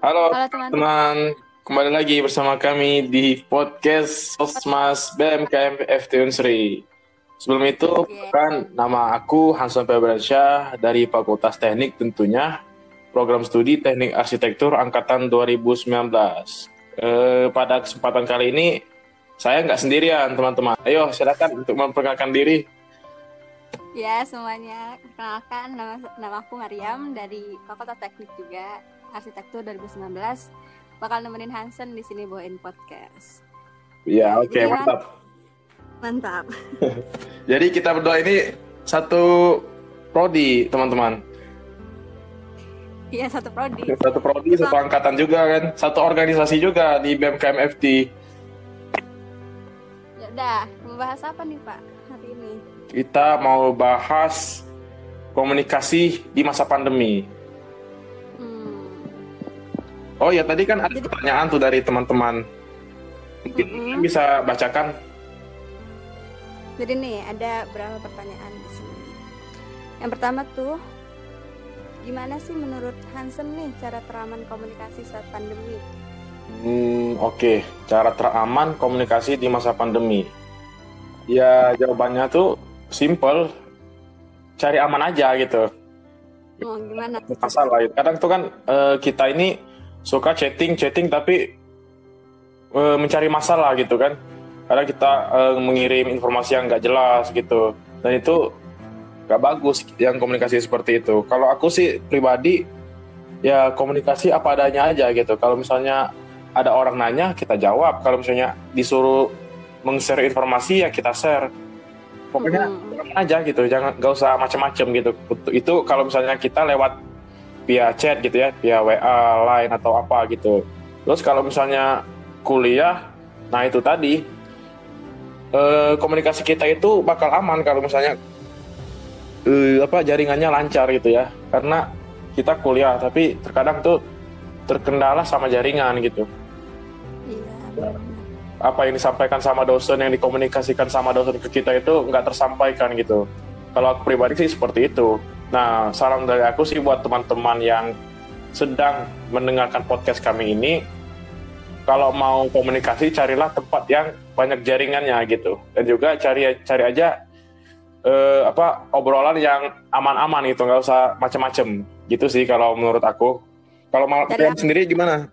Halo, Halo teman-teman. teman, kembali lagi bersama kami di podcast Sosmas BMKM FT Unsri. Sebelum itu, Oke. kan nama aku Hanson Febriansyah dari Fakultas Teknik tentunya, program studi Teknik Arsitektur Angkatan 2019. Eh, pada kesempatan kali ini, saya nggak sendirian, teman-teman. Ayo, silakan untuk memperkenalkan diri. Ya, semuanya. Perkenalkan, nama, nama aku Mariam dari Fakultas Teknik juga, Arsitektur 2019. Bakal nemenin Hansen di sini bawain podcast. Ya, oke, Jadi, mantap. Mantap. Jadi kita berdua ini satu prodi, teman-teman. Iya, satu prodi. Satu prodi, satu angkatan juga kan, satu organisasi juga di BMKM FT. Ya udah, membahas apa nih, Pak, hari ini? Kita mau bahas komunikasi di masa pandemi. Hmm. Oh ya, tadi kan ada Jadi- pertanyaan tuh dari teman-teman. Mungkin Mm-mm. bisa bacakan. Jadi nih, ada berapa pertanyaan di sini. Yang pertama tuh, gimana sih menurut Hansen nih cara teraman komunikasi saat pandemi? Hmm, Oke, cara teraman komunikasi di masa pandemi. Ya, jawabannya tuh simple. Cari aman aja gitu. Oh, gimana tuh? masalah kadang tuh kan eh, kita ini suka chatting chatting tapi eh, mencari masalah gitu kan. Kadang kita eh, mengirim informasi yang nggak jelas gitu. Dan itu nggak bagus yang komunikasi seperti itu. Kalau aku sih pribadi ya komunikasi apa adanya aja gitu. Kalau misalnya ada orang nanya kita jawab. Kalau misalnya disuruh meng-share informasi ya kita share. Pokoknya Mm-mm. aja gitu jangan nggak usah macam-macam gitu. Itu kalau misalnya kita lewat via chat gitu ya via WA line atau apa gitu terus kalau misalnya kuliah nah itu tadi eh, komunikasi kita itu bakal aman kalau misalnya eh, apa jaringannya lancar gitu ya karena kita kuliah tapi terkadang tuh terkendala sama jaringan gitu Iya, apa yang disampaikan sama dosen yang dikomunikasikan sama dosen ke kita itu nggak tersampaikan gitu. Kalau aku pribadi sih seperti itu. Nah, saran dari aku sih buat teman-teman yang sedang mendengarkan podcast kami ini, kalau mau komunikasi carilah tempat yang banyak jaringannya gitu, dan juga cari cari aja eh, apa obrolan yang aman-aman gitu, nggak usah macem-macem gitu sih kalau menurut aku. Kalau mau sendiri gimana?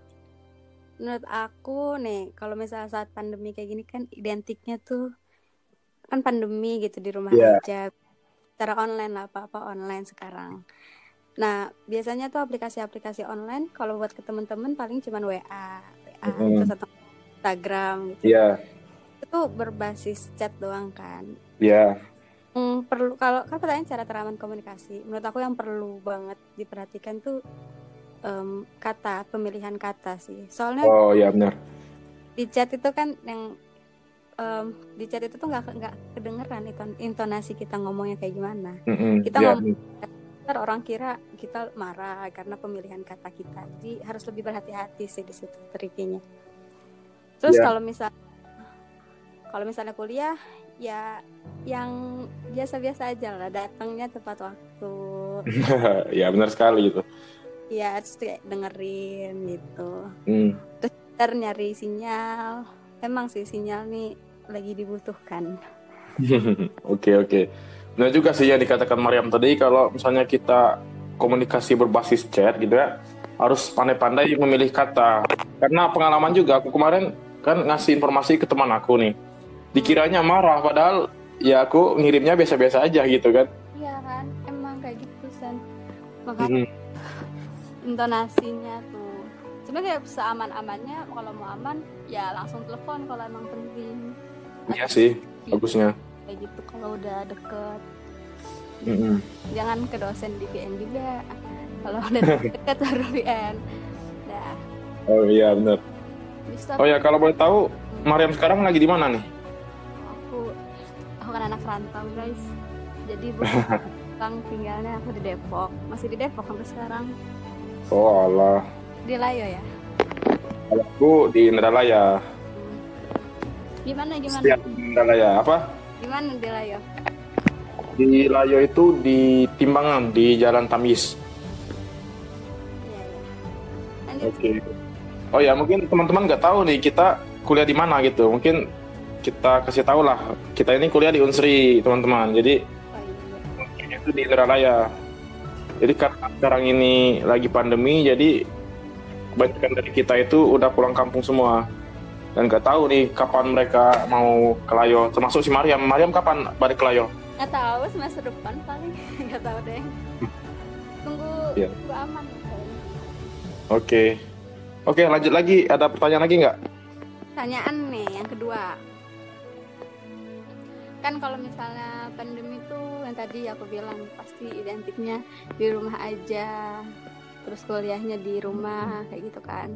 Menurut aku nih, kalau misalnya saat pandemi kayak gini kan identiknya tuh kan pandemi gitu di rumah Iya. aja. Cara online lah, apa-apa online sekarang. Nah, biasanya tuh aplikasi-aplikasi online kalau buat ke temen-temen paling cuman WA, WA Mm-mm. terus atau Instagram gitu. Iya, Itu berbasis chat doang kan. iya. Hmm, perlu kalau kan pertanyaan cara teraman komunikasi. Menurut aku yang perlu banget diperhatikan tuh em, kata, pemilihan kata sih. Soalnya Oh iya benar. di chat itu kan yang em, di chat itu tuh nggak nggak kedengeran intonasi kita ngomongnya kayak gimana. Mm-mm, Kita iya, ngomong Ntar orang kira kita marah karena pemilihan kata kita. Jadi harus lebih berhati-hati sih di situ trikinya. Terus Iya. kalau misal kalau misalnya kuliah ya yang biasa-biasa aja lah datangnya tepat waktu. ya benar sekali gitu. Ya terus kayak dengerin gitu. Hmm. Ntar nyari sinyal. Emang sih sinyal nih lagi dibutuhkan. Oke oke. Nah juga sih yang dikatakan Mariam tadi kalau misalnya kita komunikasi berbasis chat gitu ya harus pandai-pandai memilih kata. Karena pengalaman juga aku kemarin kan ngasih informasi ke teman aku nih. Dikiranya marah padahal ya aku ngirimnya biasa-biasa aja gitu kan. Iya kan, emang kayak gitu San. Makanya Hmm. intonasinya tuh sebenarnya seaman-amannya kalau mau aman ya langsung telepon kalau emang penting Iya sih bagusnya. kayak gitu kalau udah deket Mm-mm. jangan ke dosen di VN juga kalau udah deket baru VN nah Oh iya benar. Oh ya kalau boleh tahu Mariam sekarang lagi di mana nih? aku aku kan anak rantau guys jadi bang tinggalnya aku di Depok masih di Depok sampai sekarang Oh Allah. di Layo ya aku di Indralaya. Gimana gimana Setiap di Indralaya apa? gimana di Layo Di Layo itu di Timbangan di Jalan Tamis. Iya, iya. Oke. Oh ya, mungkin teman-teman nggak tahu nih kita kuliah di mana gitu. Mungkin kita kasih tahu lah. Kita ini kuliah di Unsri, teman-teman. Jadi oh, iya. itu di Indralaya. Jadi karena sekarang ini lagi pandemi, jadi kebanyakan dari kita itu udah pulang kampung semua. Dan nggak tahu nih kapan mereka mau ke Layo. Termasuk si Mariam. Mariam kapan balik ke Layo? nggak tahu semester depan paling nggak tahu deh tunggu Iya. tunggu aman. Oke. Oke, lanjut lagi. Ada pertanyaan lagi nggak? pertanyaan nih yang kedua kan kalau misalnya pandemi tuh yang tadi aku bilang pasti identiknya di rumah aja terus kuliahnya di rumah kayak gitu kan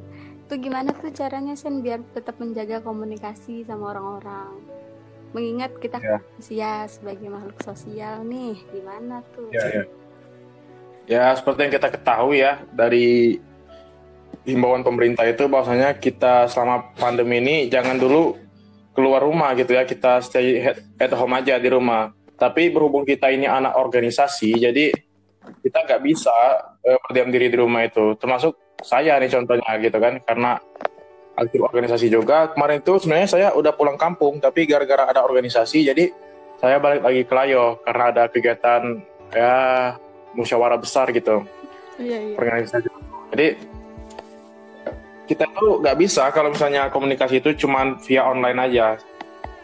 itu gimana tuh caranya Sen biar tetap menjaga komunikasi sama orang-orang mengingat kita Ya. manusia sebagai makhluk sosial nih gimana tuh Ya, Ya, seperti yang kita ketahui ya dari himbauan pemerintah itu bahwasanya kita selama pandemi ini jangan dulu keluar rumah gitu ya, kita stay at- at home aja di rumah. Tapi berhubung kita ini anak organisasi, jadi kita nggak bisa eh, berdiam diri di rumah itu. Termasuk saya nih contohnya gitu kan, karena aktif organisasi juga. Kemarin itu sebenarnya saya udah pulang kampung, tapi gara-gara ada organisasi, jadi saya balik lagi ke Layo karena ada kegiatan ya musyawarah besar gitu. Iya iya. Organisasi. Jadi kita tuh nggak bisa kalau misalnya komunikasi itu cuman via online aja.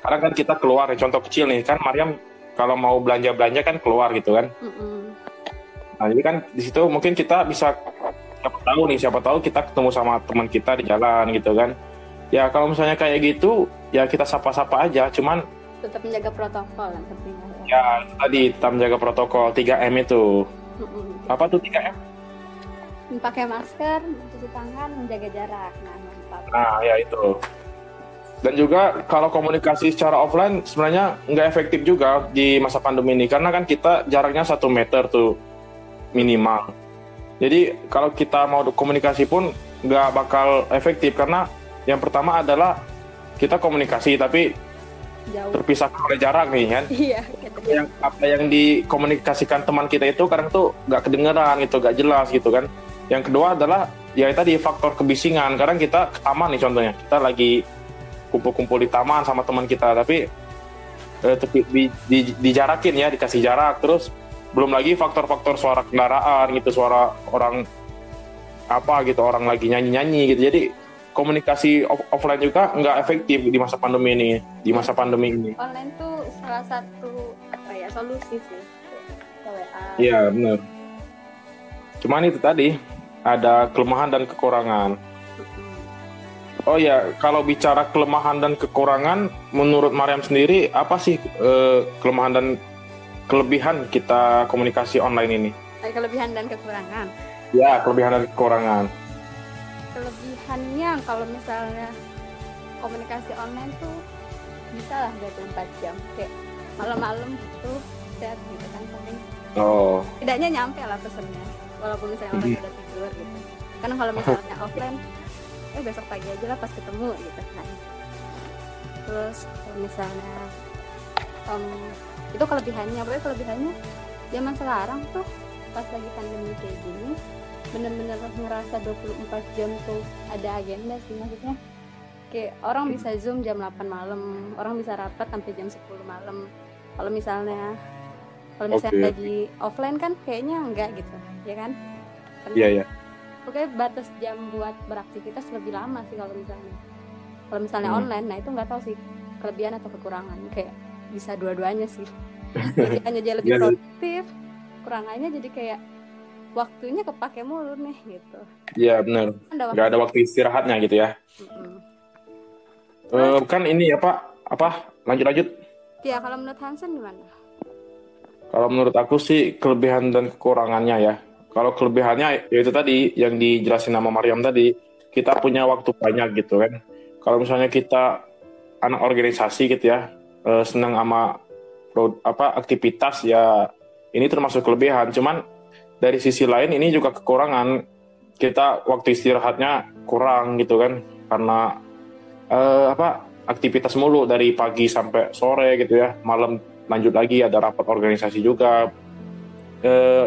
Karena kan kita keluar nih, contoh kecil nih kan Mariam kalau mau belanja belanja kan keluar gitu kan. Mm-mm. nah jadi kan di situ mungkin kita bisa siapa tahu nih siapa tahu kita ketemu sama teman kita di jalan gitu kan ya kalau misalnya kayak gitu ya kita sapa-sapa aja cuman tetap menjaga protokol yang penting ya itu tadi kita menjaga protokol 3M itu Mm-mm. apa tuh 3M pakai masker mencuci tangan menjaga jarak nah Nah, ya itu. Dan juga kalau komunikasi secara offline sebenarnya nggak efektif juga di masa pandemi ini karena kan kita jaraknya satu meter tuh minimal. Jadi kalau kita mau komunikasi pun nggak bakal efektif karena yang pertama adalah kita komunikasi tapi jauh terpisahkan oleh jarak nih kan. iya. Yang apa yang dikomunikasikan teman kita itu kadang tuh nggak kedengeran gitu, nggak jelas gitu kan. Yang kedua adalah ya tadi faktor kebisingan. Kadang kita taman nih contohnya, kita lagi kumpul-kumpul di taman sama teman kita, tapi eh, tapi di, di- dijarakin ya, dikasih jarak. Terus belum lagi faktor-faktor suara kendaraan gitu, suara orang apa gitu, orang lagi nyanyi-nyanyi gitu. Jadi komunikasi off- offline juga nggak efektif di masa pandemi ini, di masa pandemi ini. online tuh salah satu apa ya solusi sih Iya benar. Cuman itu tadi ada kelemahan dan kekurangan. Oh ya, kalau bicara kelemahan dan kekurangan, menurut Mariam sendiri apa sih eh, kelemahan dan kelebihan kita komunikasi online ini? Ada kelebihan dan kekurangan Ya, kelebihan dan kekurangan. kelebihannya kalau misalnya komunikasi online tuh bisa lah 24 jam kayak malam-malam tuh chat gitu kan paling Oh, tidaknya nyampe lah pesennya walaupun misalnya orang Mhm. udah tidur gitu karena kalau misalnya offline eh besok pagi aja lah pas ketemu gitu kan terus kalau misalnya em, itu kelebihannya pokoknya kelebihannya zaman sekarang tuh pas lagi pandemi kayak gini bener-bener ngerasa 24 jam tuh ada agenda sih maksudnya kayak orang bisa zoom jam 8 malam orang bisa rapat sampai jam 10 malam kalau misalnya kalau misalnya Oke. lagi offline kan kayaknya enggak gitu ya kan Karena iya ya. pokoknya batas jam buat beraktivitas lebih lama sih kalau misalnya kalau misalnya Hmm. online nah itu nggak tahu sih kelebihan atau kekurangan kayak bisa dua-duanya sih kelebihannya jadi lebih Iya produktif kurangannya jadi kayak waktunya kepake mulu nih gitu Iya benar. Nggak ada waktu istirahatnya gitu ya. Mm-mm. Eh, kan ini apa apa lanjut lanjut. ya kalau menurut Hansen gimana Kalau menurut aku sih kelebihan dan kekurangannya ya. Kalau kelebihannya yaitu tadi yang dijelasin sama Mariam tadi, kita punya waktu banyak gitu kan. Kalau misalnya kita anak organisasi gitu ya, eh, senang sama apa aktivitas ya ini termasuk kelebihan. Cuman dari sisi lain ini juga kekurangan. Kita waktu istirahatnya kurang gitu kan karena eh, apa aktivitas mulu dari pagi sampai sore gitu ya, malam lanjut lagi ada rapat organisasi juga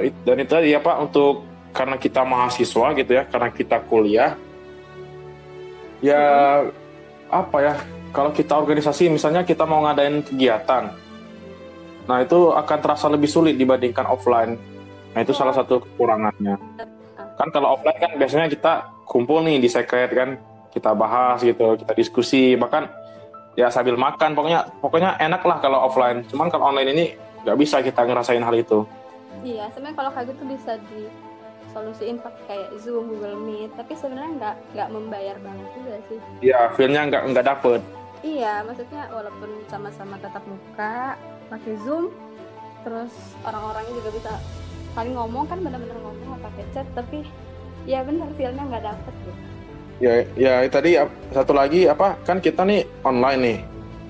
it- dan itu tadi apa untuk karena kita mahasiswa gitu ya karena kita kuliah ya apa ya kalau kita organisasi misalnya kita mau ngadain kegiatan nah itu akan terasa lebih sulit dibandingkan offline. Nah itu salah satu kekurangannya. Kan kalau offline kan biasanya kita kumpul nih di secret kan kita bahas gitu kita diskusi bahkan ya sambil makan pokoknya pokoknya enak lah kalau offline. Cuman kalau online ini nggak bisa kita ngerasain hal itu. Iya sebenarnya kalau kayak gitu bisa disolusiin pakai kayak zoom google meet tapi sebenarnya nggak nggak membayar banget juga sih. Iya feelnya nggak nggak dapet. Iya maksudnya walaupun sama-sama tetap muka pakai zoom terus orang-orangnya juga bisa saling ngomong kan benar-benar ngomong pakai chat tapi ya benar feelnya nggak dapet gitu. Ya ya tadi satu lagi apa kan kita nih online nih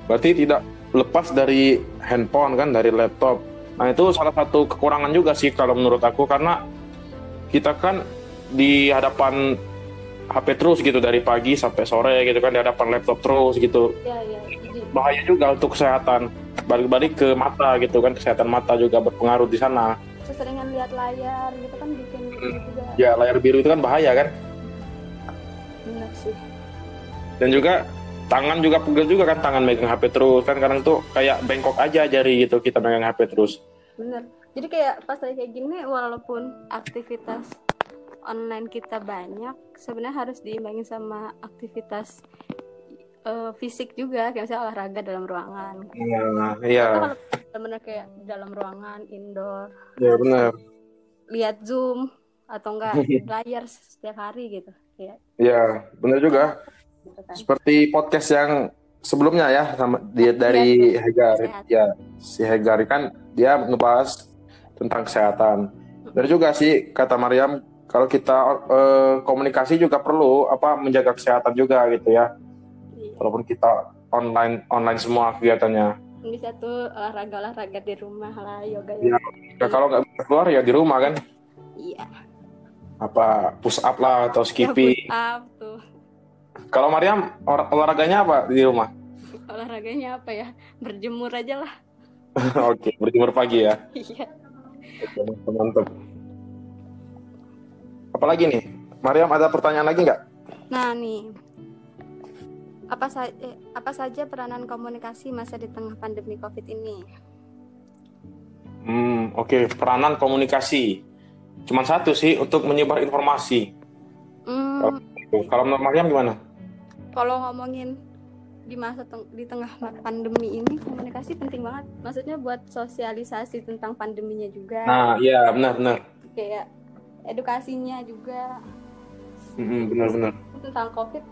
berarti tidak lepas dari handphone kan dari laptop. Nah itu salah satu kekurangan juga sih kalau menurut aku karena kita kan di hadapan HP terus gitu dari pagi sampai sore gitu kan di hadapan laptop terus gitu. Ya ya bahaya juga untuk kesehatan. Balik-balik ke mata gitu kan kesehatan mata juga berpengaruh di sana. Keseringan lihat layar gitu kan bikin gitu juga. Ya layar biru itu kan bahaya kan? Benar sih. Dan juga tangan juga pegel juga kan tangan megang HP terus. Kan kadang tuh kayak bengkok aja jari gitu kita megang HP terus. Bener jadi kayak pas lagi kayak gini walaupun aktivitas online kita banyak sebenarnya harus diimbangi sama aktivitas eh, fisik juga. Kayak misalnya olahraga dalam ruangan. Iya kalau bener-bener kayak dalam ruangan indoor. Iya benar lihat zoom atau enggak layar setiap hari gitu kayak. Iya benar juga. Gitu kan. Seperti podcast yang sebelumnya ya sama dia dari Iya, Hegar kesehatan. ya si Hegar kan dia ngebahas tentang kesehatan. Benar juga sih kata Mariam kalau kita eh, komunikasi juga perlu apa menjaga kesehatan juga gitu ya. Iya. walaupun kita online online semua kegiatannya. Bisa tuh olahraga olahraga di rumah lah yoga yoga. Ya, kalau nggak bisa keluar ya di rumah kan. Iya. Apa push up lah atau Ya, skipping. push up tuh. Kalau Mariam olah- olahraganya apa di rumah? Olahraganya apa ya? Berjemur aja lah. Oke berjemur pagi ya. Iya mantap. Apalagi nih? Mariam ada pertanyaan lagi nggak? nah nih apa saja apa saja peranan komunikasi masa di tengah pandemi covid ini Hmm, oke. Peranan komunikasi. Cuman satu sih untuk menyebar informasi. hmm, Kalau menurut Mariam gimana? kalau ngomongin di masa teng- di tengah pandemi ini komunikasi penting banget maksudnya buat sosialisasi tentang pandeminya juga Nah, iya benar-benar. kayak edukasinya juga Mm-mm, Benar-benar. tentang covid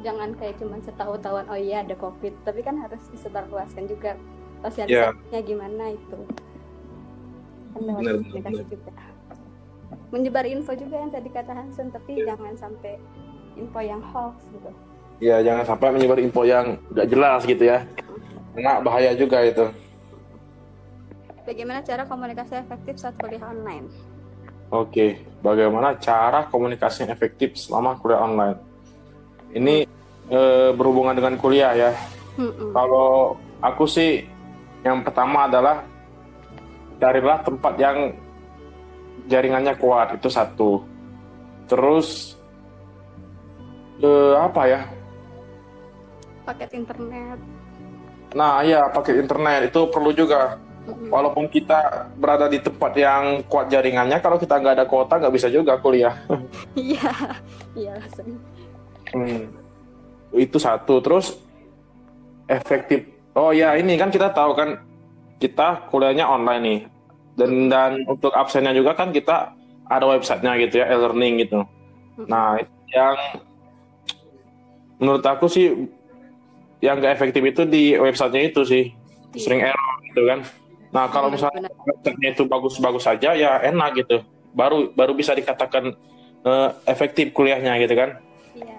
jangan kayak cuman setahu-tahuan oh iya ada covid tapi kan harus disebarluaskan juga sosialisasinya gimana itu kan Benar, komunikasi benar. juga menyebar info juga yang tadi kata Hansen tapi Iya. jangan sampai info yang hoax gitu Ya jangan sampai menyebar info yang nggak jelas gitu ya. Karena bahaya juga itu. bagaimana cara komunikasi efektif saat kuliah online Oke, bagaimana cara komunikasi yang efektif selama kuliah online? Ini eh, berhubungan dengan kuliah ya. Mm-mm. Kalau aku sih yang pertama adalah carilah tempat yang jaringannya kuat itu satu. Terus eh, apa ya? Paket internet Nah ya pakai internet itu perlu juga. Mm-mm. Walaupun kita berada di tempat yang kuat jaringannya, kalau kita nggak ada kuota nggak bisa juga kuliah. iya iya langsung Hmm. Itu satu. Terus efektif. Oh ya ini kan kita tahu kan kita kuliahnya online nih. Dan dan untuk absennya juga kan kita ada websitenya gitu ya, e-learning gitu. Nah yang menurut aku sih yang gak efektif itu di websitenya itu sih sering error gitu kan. Nah kalau misalnya websitenya itu bagus-bagus saja ya enak gitu. Baru baru bisa dikatakan eh, efektif kuliahnya gitu kan. iya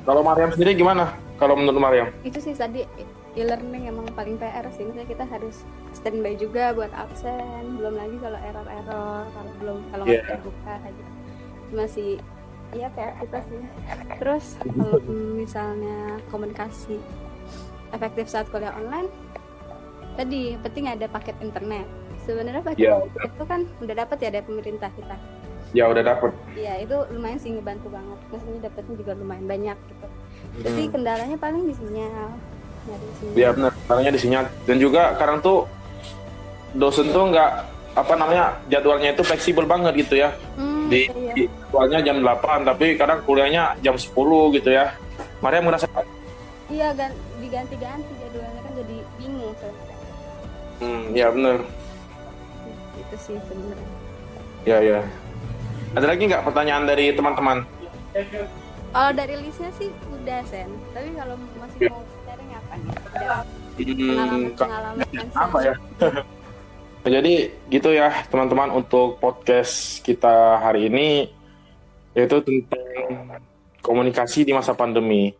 Kalau Mariam sendiri gimana? Kalau menurut Mariam? itu sih tadi e-learning emang paling PR sih misalnya kita harus standby juga buat absen belum lagi kalau error-error kalau belum kalau nggak Iya. terbuka aja masih iya PR kita sih terus kalau misalnya komunikasi efektif saat kuliah online tadi penting ada paket internet sebenarnya paket Iya. internet itu kan udah dapat ya dari pemerintah kita Ya udah dapet. Iya itu lumayan sih ngebantu banget. Maksudnya dapetnya juga lumayan banyak gitu. Jadi Hmm. kendalanya paling di sinyal. Nyari sinyal. Ya benar, caranya di sinyal. Dan juga kadang tuh dosen tuh nggak apa namanya jadwalnya itu fleksibel banget gitu ya. Hmm, Di jadwalnya jam 8 tapi kadang kuliahnya jam 10 gitu ya. Maria merasa Iya gan- diganti-ganti jadwalnya kan jadi bingung sebenarnya. hmm, ya benar. Itu sih sebenarnya. Ya ya. Ada lagi nggak pertanyaan dari teman-teman? Kalau dari listnya sih udah sen. Tapi kalau masih mau sharing apa nih? Ada Hmm, pengalaman-pengalaman apa ya? Jadi gitu ya teman-teman untuk podcast kita hari ini yaitu tentang komunikasi di masa pandemi.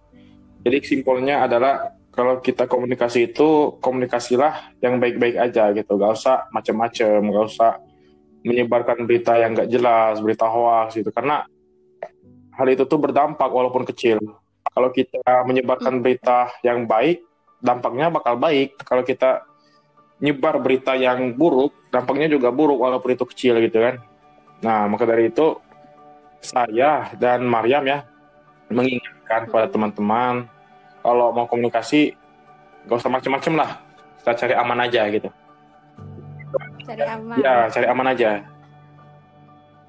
Jadi simpelnya adalah kalau kita komunikasi itu komunikasilah yang baik-baik aja gitu, gak usah macem-macem, gak usah menyebarkan berita yang gak jelas, berita hoax gitu, karena hal itu tuh berdampak walaupun kecil. Kalau kita menyebarkan berita yang baik, dampaknya bakal baik. Kalau kita nyebar berita yang buruk, dampaknya juga buruk walaupun itu kecil gitu kan. Nah, maka dari itu saya dan Maryam ya mengingatkan pada teman-teman kalau mau komunikasi gak usah macem-macem lah. Kita cari aman aja gitu. cari aman. Ya, cari aman aja.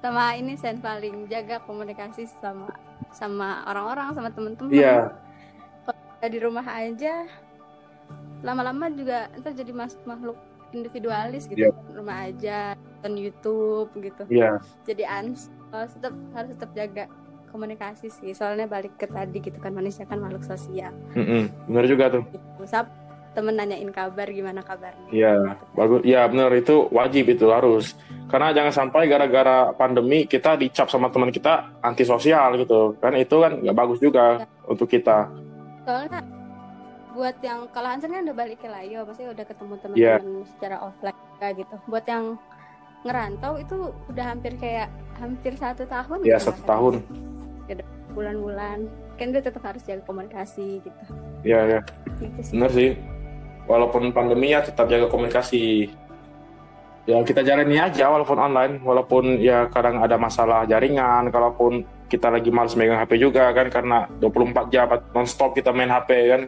Sama ini sen paling jaga komunikasi sama sama orang-orang sama temen-temen. Iya, Kalau di rumah aja lama-lama juga ntar jadi mas makhluk individualis gitu Iya. rumah aja nonton YouTube gitu iya. jadi ans harus tetap harus tetap jaga komunikasi sih soalnya balik ke tadi gitu kan manusia kan makhluk sosial Mm-mm, Bener juga tuh. gitu. Sab, temen nanyain kabar gimana kabarnya Iya, bagus. Ya benar itu wajib itu harus. Karena jangan sampai gara-gara pandemi kita dicap sama teman kita antisosial gitu. Kan itu kan nggak bagus juga untuk kita. soalnya buat yang kalau Hansen kan udah balik ke Layo pasti udah ketemu Iya. teman-teman secara offline juga gitu buat yang ngerantau itu udah hampir kayak hampir satu tahun Ya gitu satu kan. tahun. bulan-bulan kan dia tetap harus jaga komunikasi gitu Ya ya, gitu sih benar sih. Walaupun pandemi ya tetap jaga komunikasi. Ya kita jalani aja walaupun online, walaupun ya kadang ada masalah jaringan, kalaupun kita lagi males megang HP juga kan karena 24 jam non-stop kita main HP kan.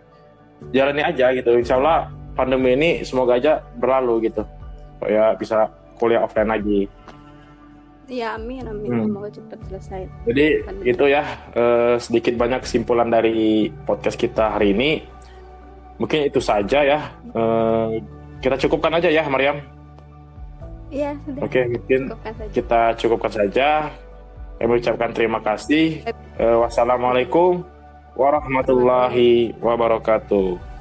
Jalani aja gitu. Insya Allah pandemi ini semoga aja berlalu gitu. Supaya bisa kuliah offline lagi. Iya amin amin Hmm. semoga cepat selesai Jadi itu ya eh, sedikit banyak kesimpulan dari podcast kita hari ini. Mungkin itu saja ya. Eh, kita cukupkan aja ya, Mariam. iya sudah Oke, mungkin cukupkan saja kita cukupkan saja. Kami ucapkan terima kasih. Eh, wassalamualaikum warahmatullahi wabarakatuh.